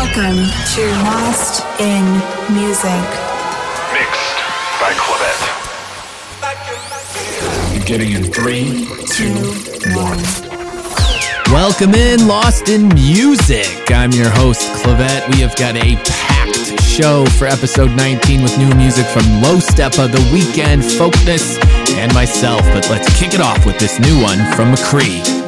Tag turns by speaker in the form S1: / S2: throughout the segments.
S1: Welcome to Lost in Music.
S2: Mixed by Claudette.
S3: Beginning in three, two, one.
S4: Welcome in, Lost in Music. I'm your host, Clavette. We have got a packed show for episode 19 with new music from Low Steppa, The Weeknd, Folkness, and myself. But let's kick it off with this new one from McCree.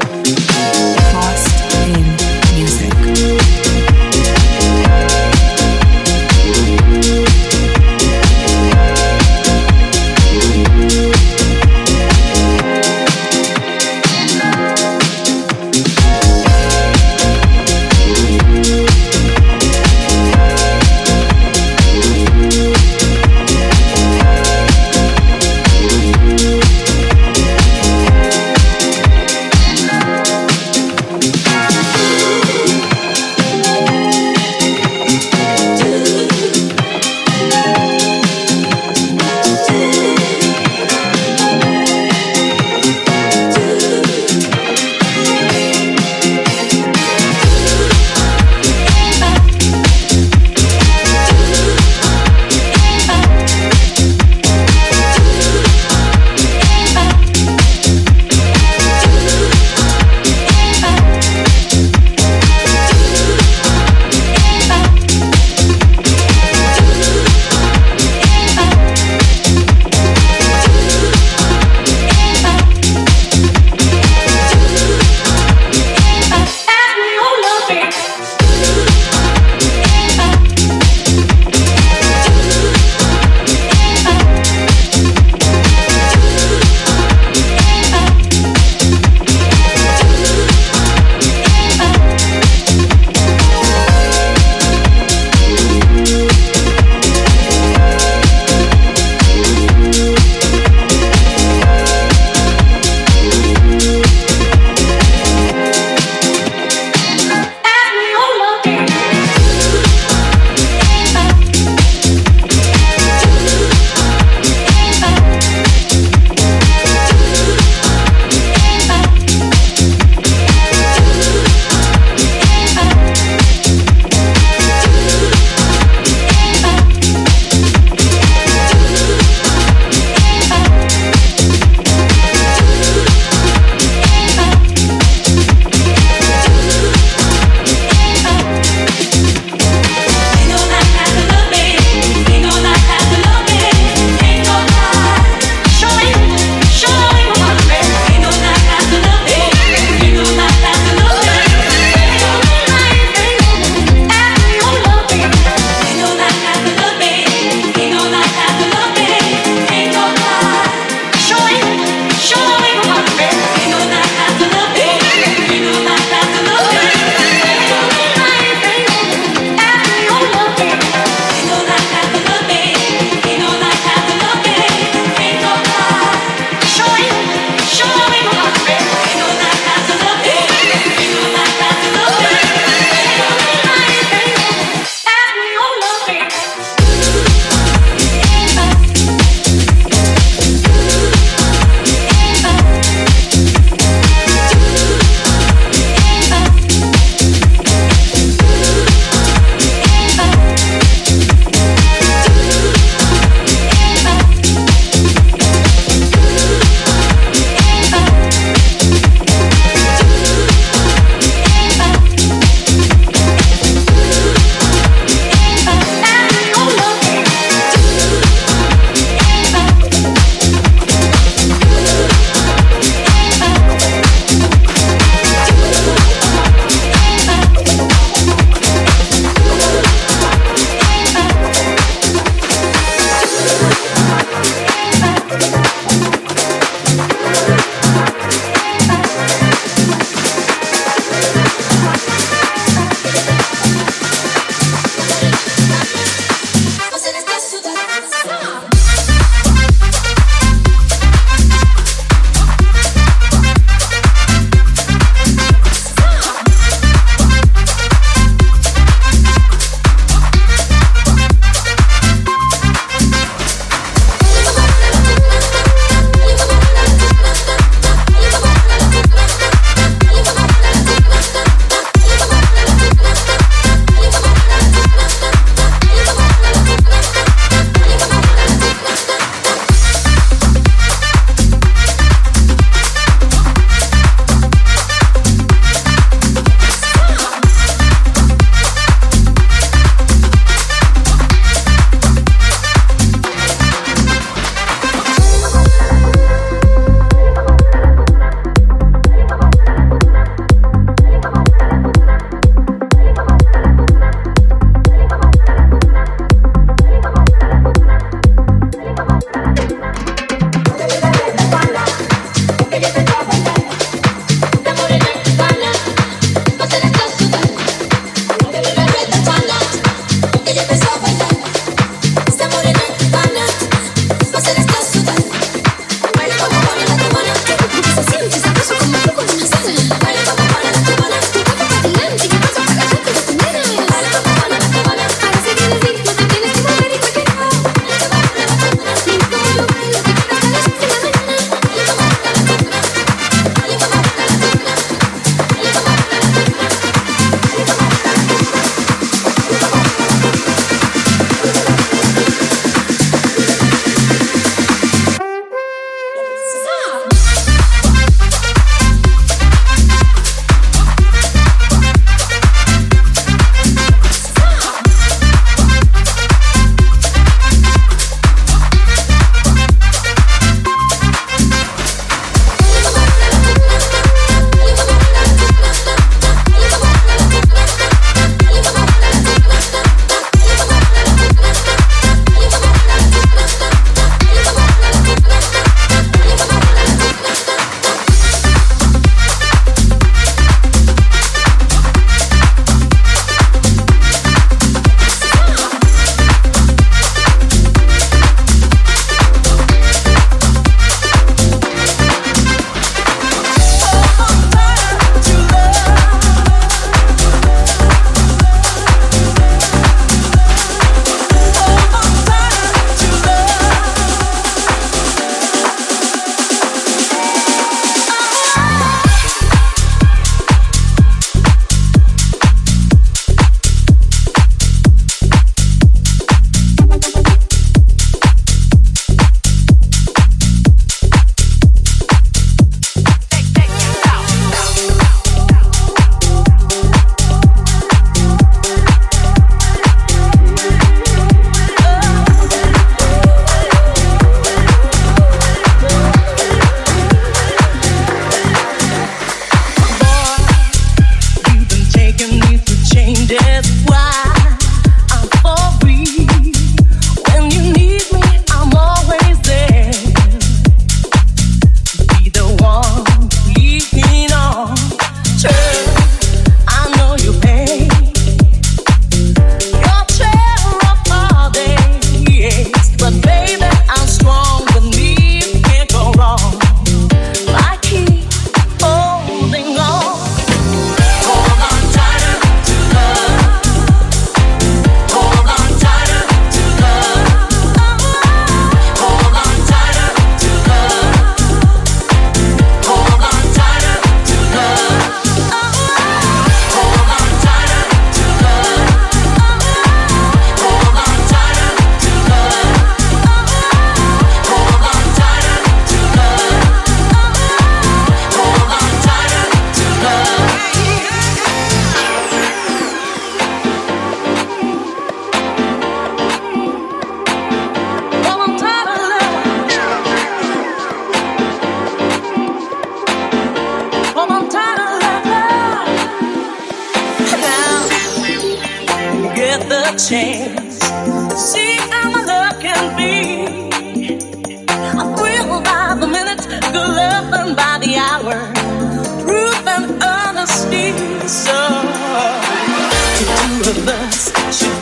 S5: Should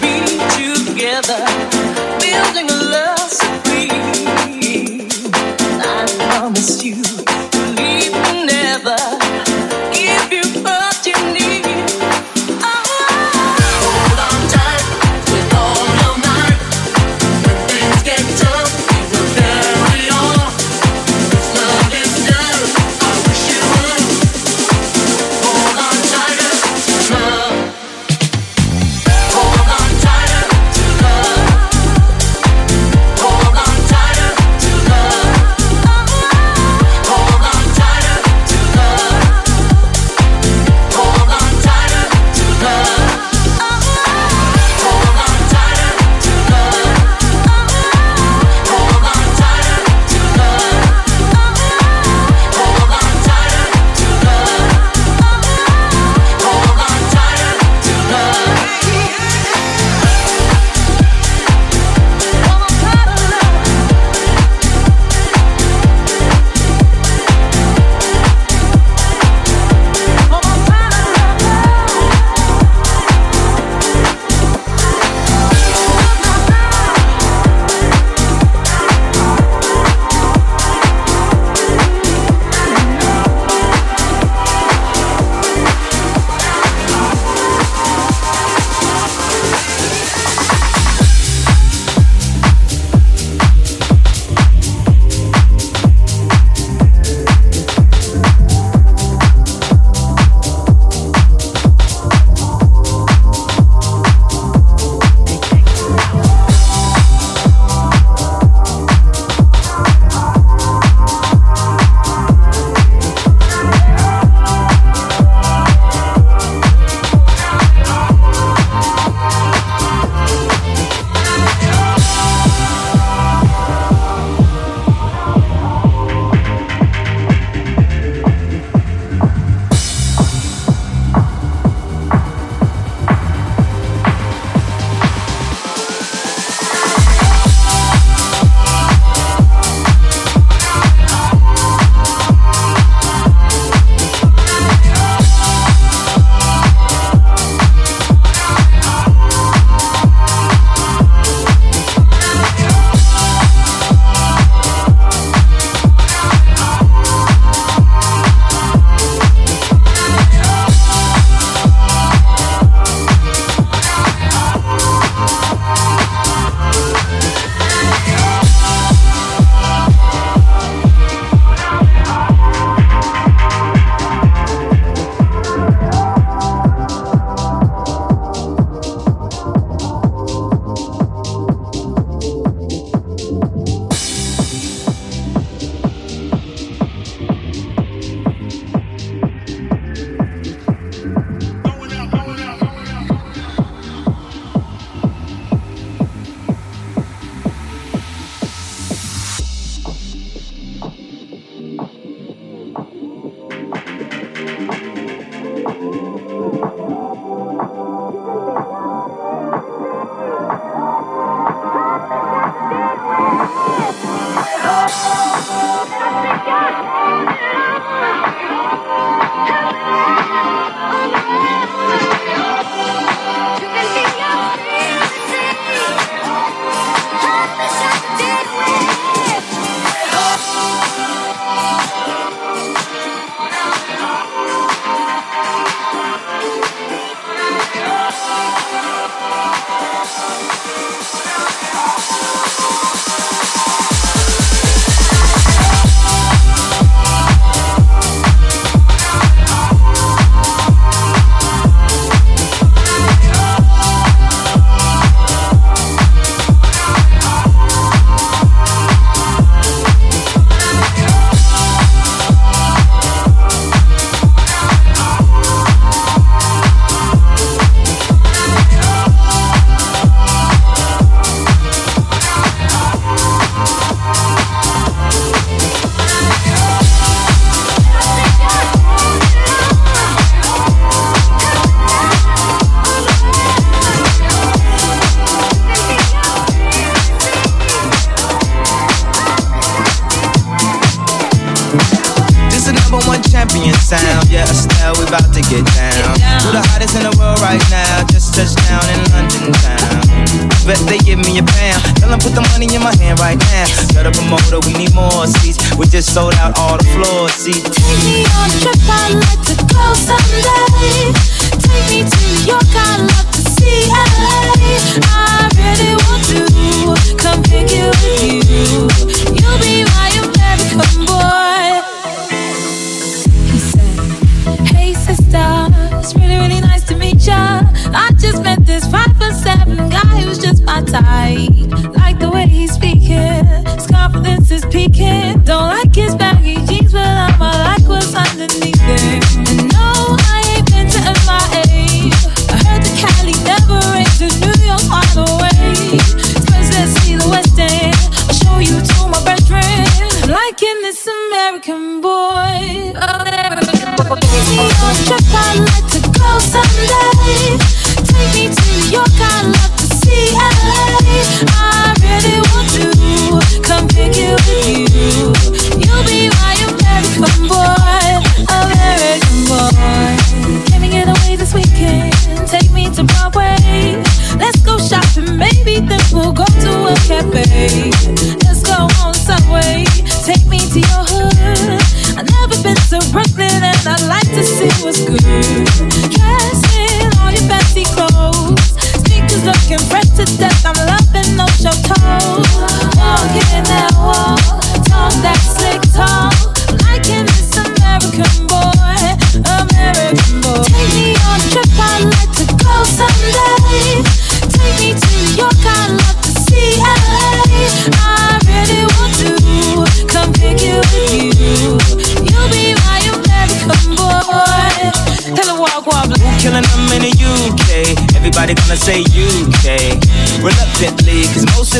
S6: Ah!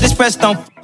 S6: eles.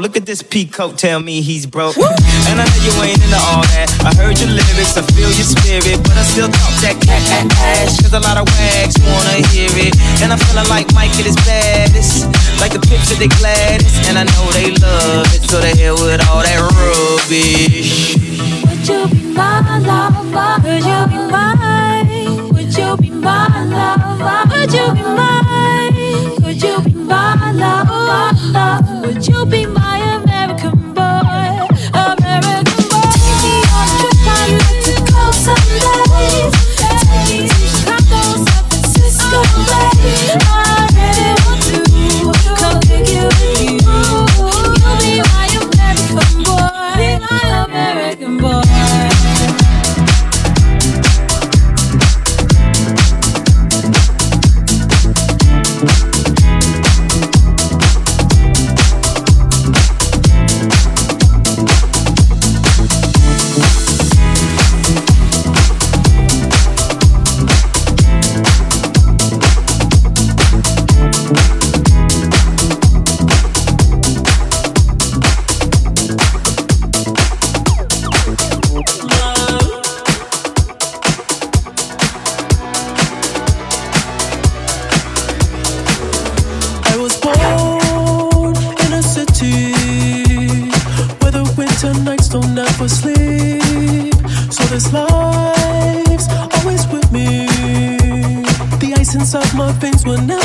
S7: Look at this peacoat, tell me he's broke. and I know you ain't into all that. I heard your lyrics, I feel your spirit, but I still talk that cat ass. Cause a lot of wags wanna hear it. And I'm feeling like Mike at his baddest. Like the picture they gladdest. And I know they love it, so they hell with all that rubbish.
S6: Would you be my lover? Would you be mine? Would you be my lover? Would you be mine? Would you be my lover? Would you be my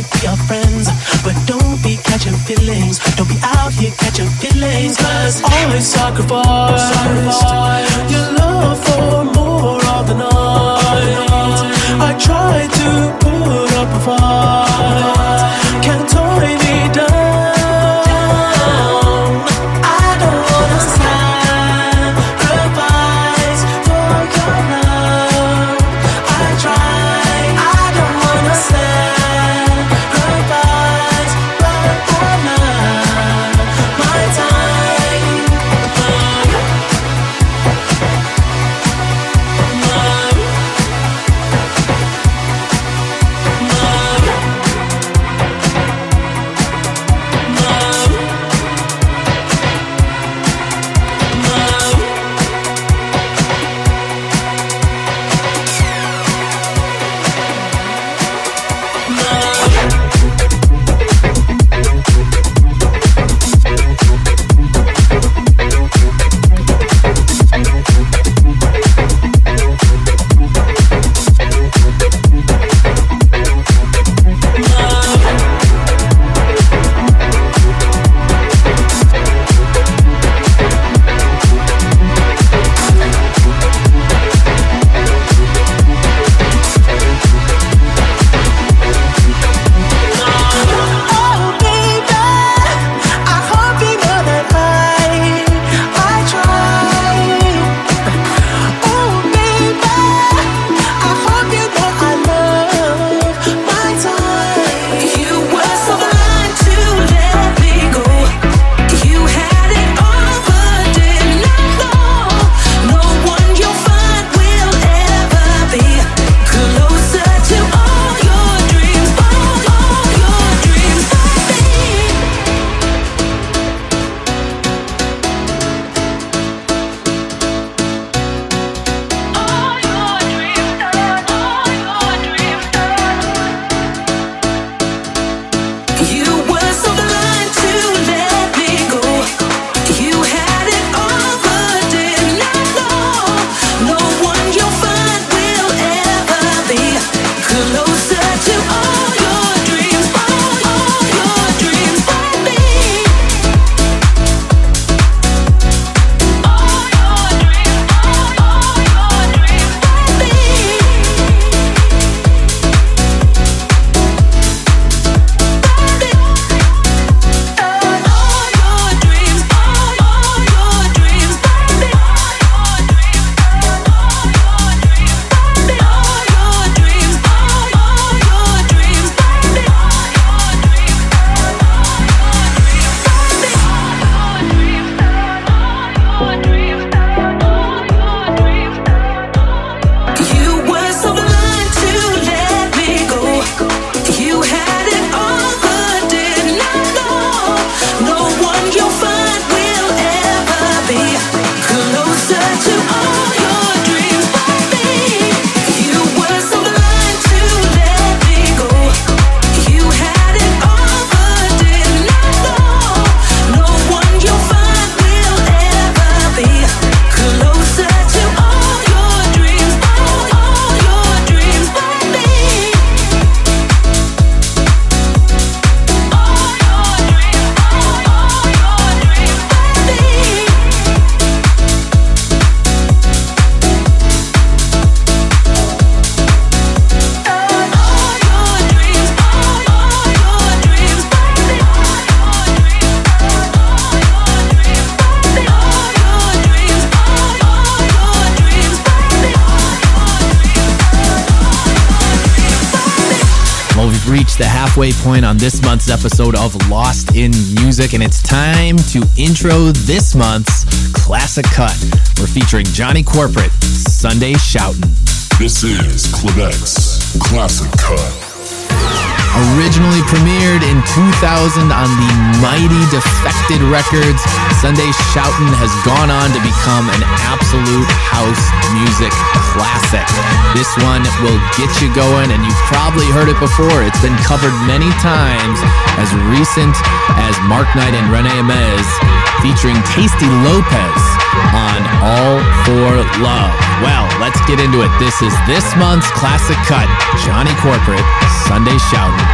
S6: like
S8: we are friends. But don't be catching feelings. Don't be out here catching feelings. Cause always sacrifice. sacrifice.
S4: this month's episode of Lost in Music, and it's time to intro this month's Classic Cut. We're featuring Johnny Corporate, Sunday Shoutin'.
S3: This is Clivex Classic Cut.
S4: Originally premiered in 2000 on the mighty Defected Records, Sunday Shoutin' has gone on to become an absolute house music classic. This one will get you going, and you've probably heard it before. It's been covered many times as recent as Mark Knight and Rene Amesz featuring Tasty Lopez on All for Love. Well, let's get into it. This is this month's classic cut Johnny Corporate, Sunday Shouting.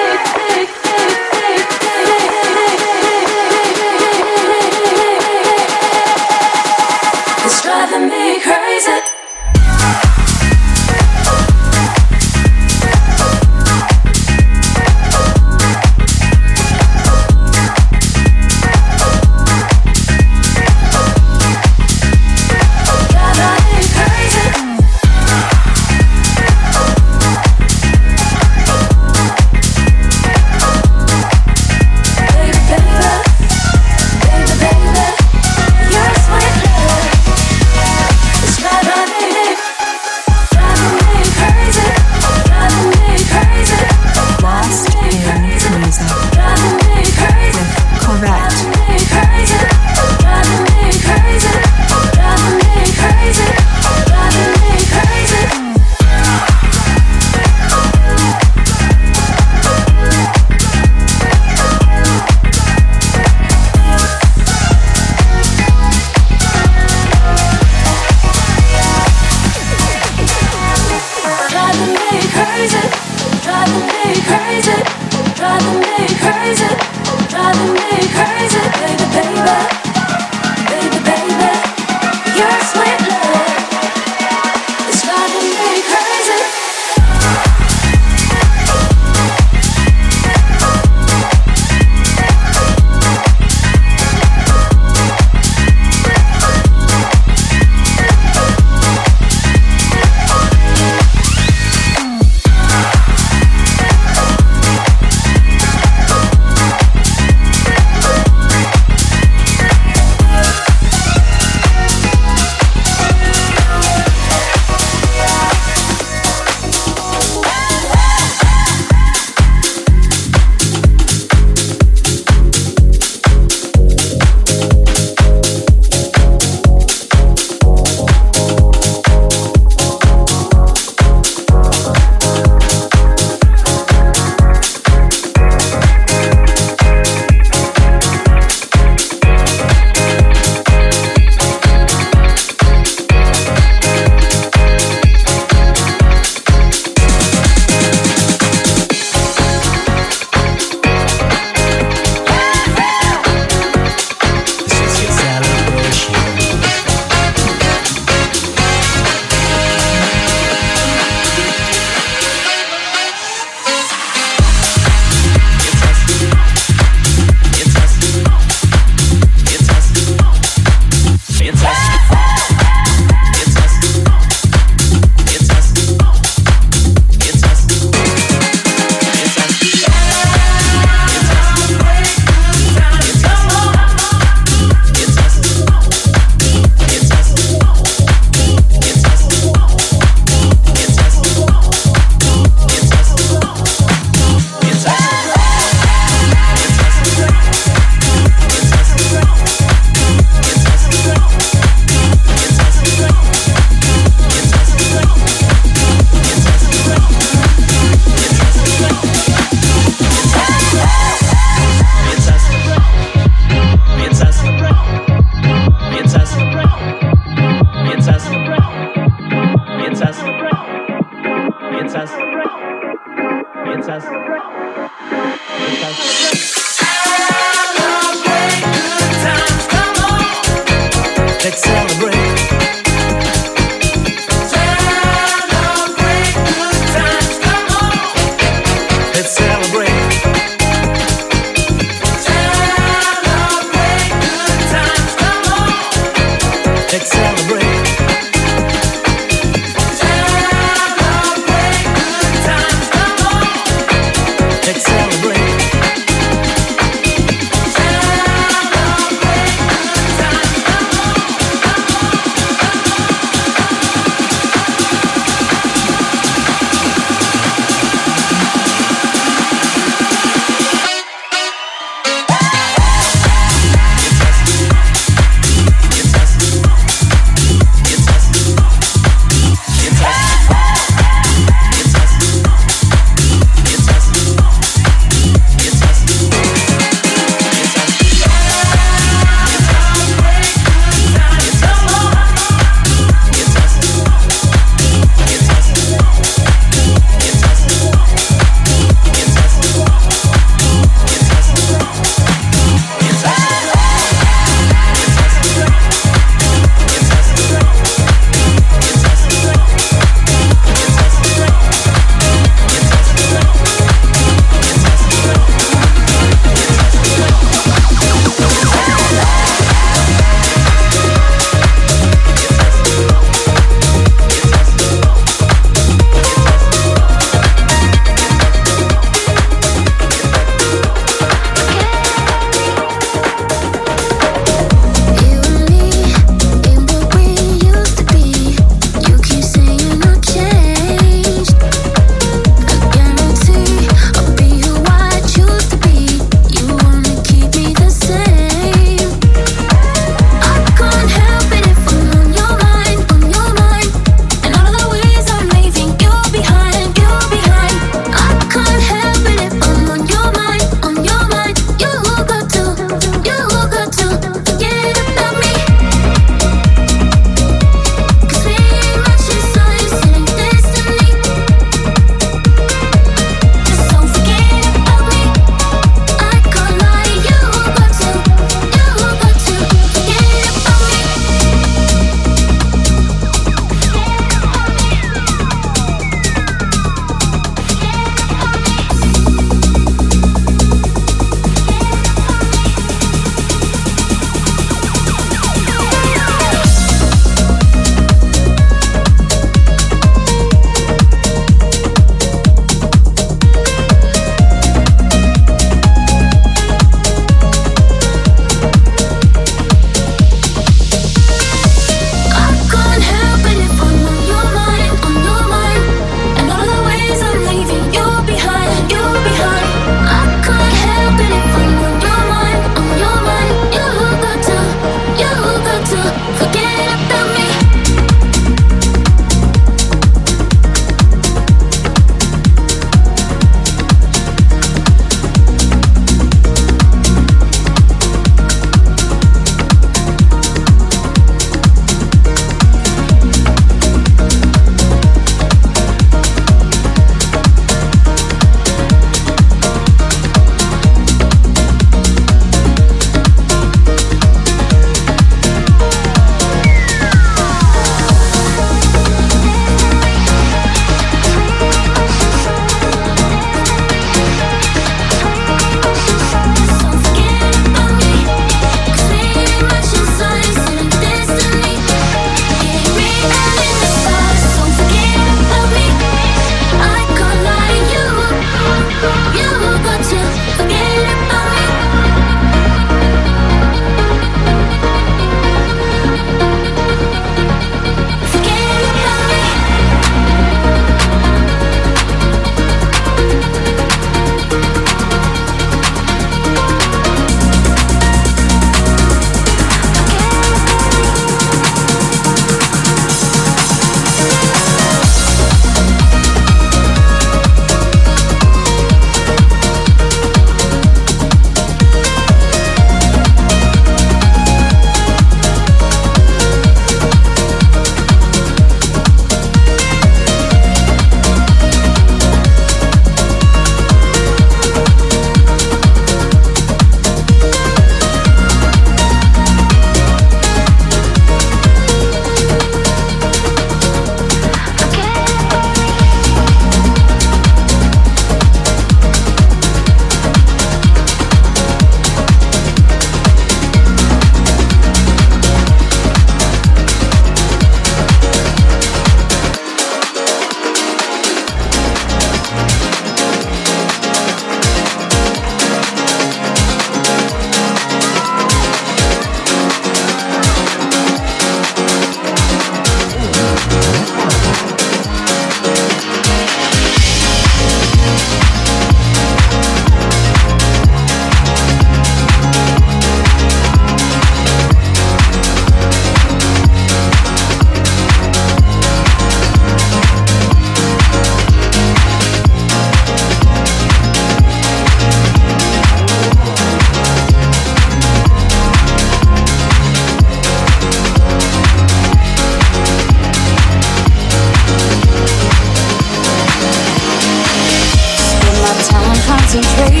S9: concentrate.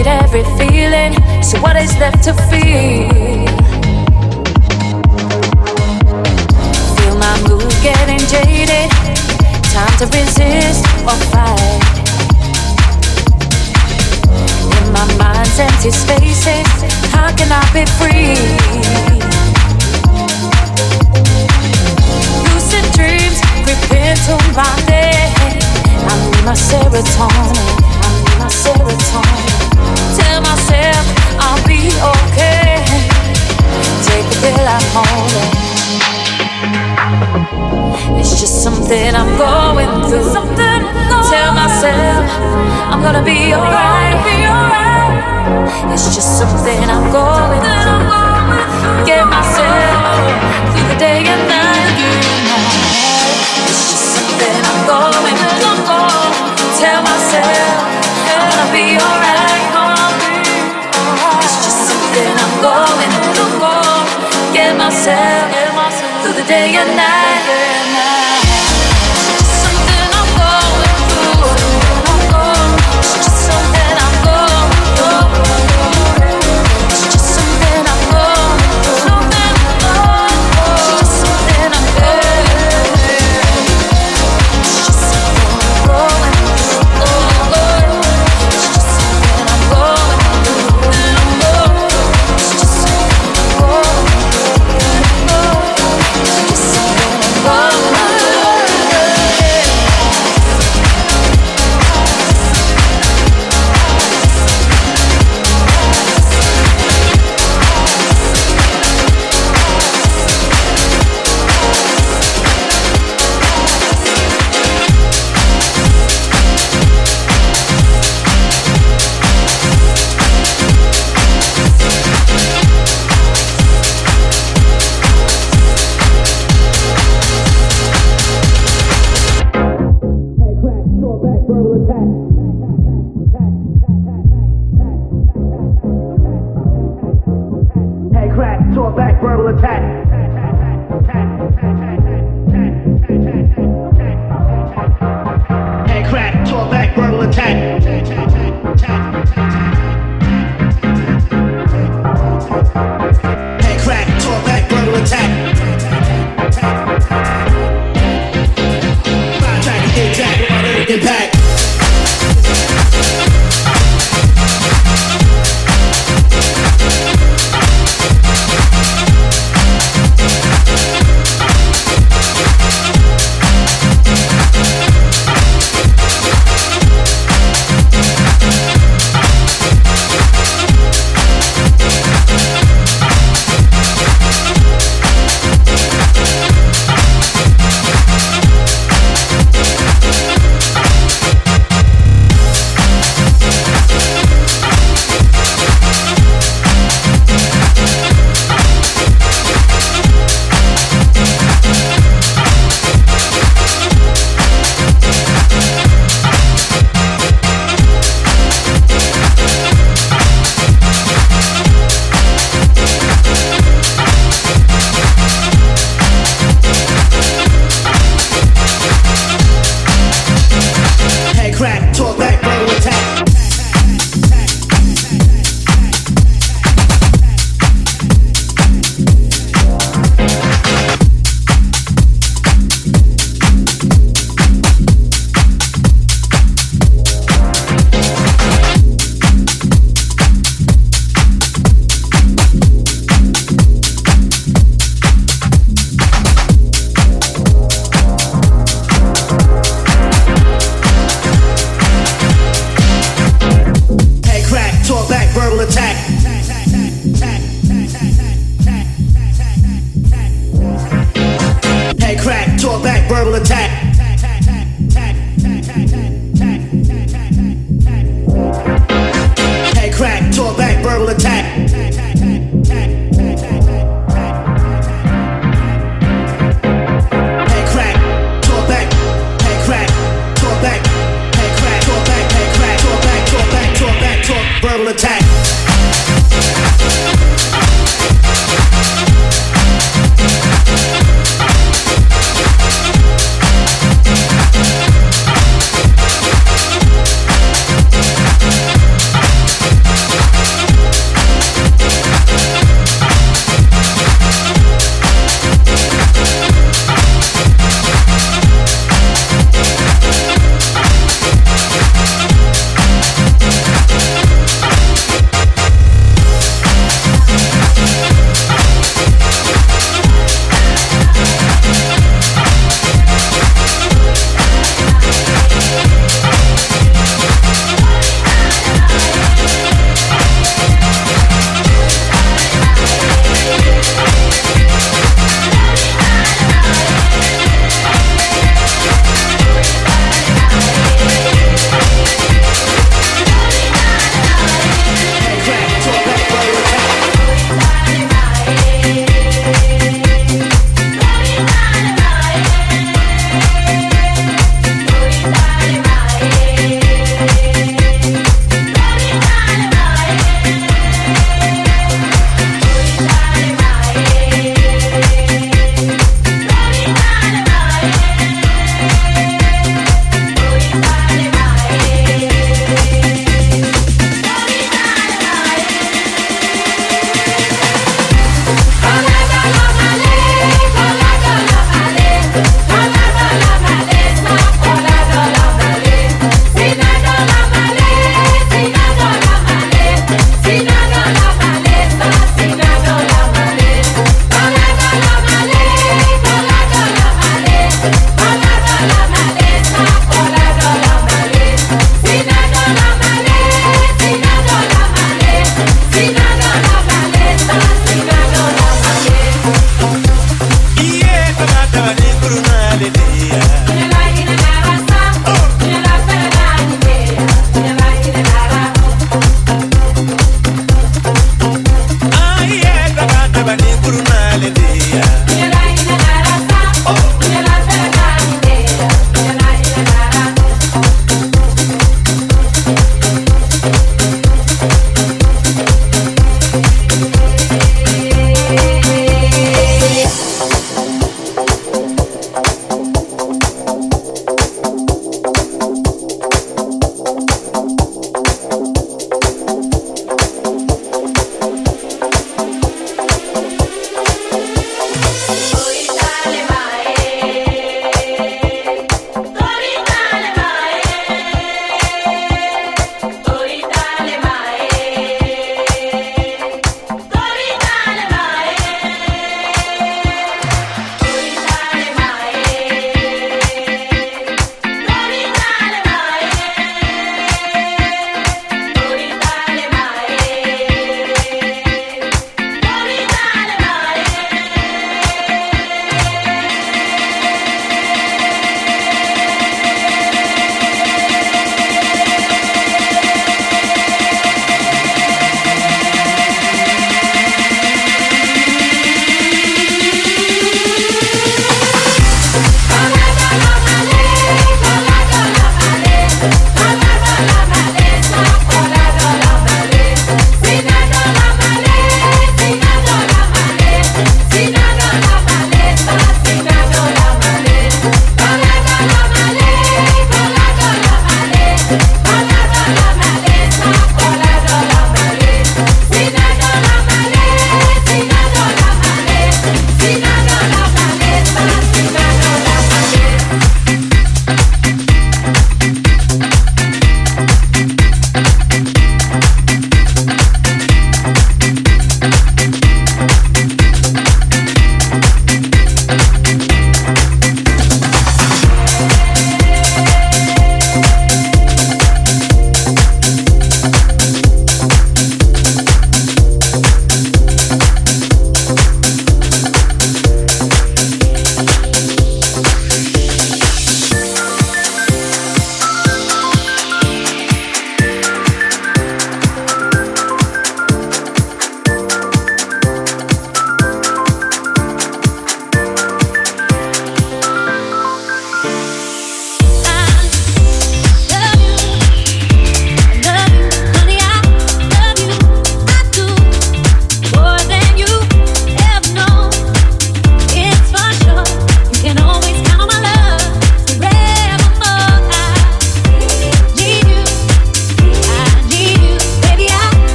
S9: need every feeling. So, what is left to feel? Feel my mood getting jaded. Time to resist or fight. In my mind's empty spaces, how can I be free? Lucid dreams creeping into my bed. I need my serotonin. I need my serotonin myself, I'll be okay. Take the pill I'm holding. It's just something I'm going through. Something Tell myself I'm gonna be alright. It's just something I'm going through. Get myself through the day and night. It's just something I'm going through. Tell myself I'm gonna be alright. myself through the day and night.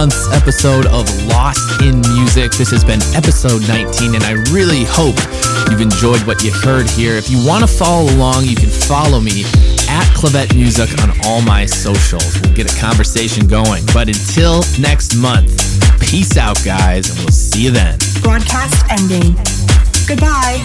S4: Month's episode of Lost in Music. This has been episode 19, and I really hope you've enjoyed what you heard here. If you want to follow along, you can follow me at Clavette Music on all my socials. We'll get a conversation going. But until next month, peace out, guys, and we'll see you then.
S1: Broadcast ending. Goodbye.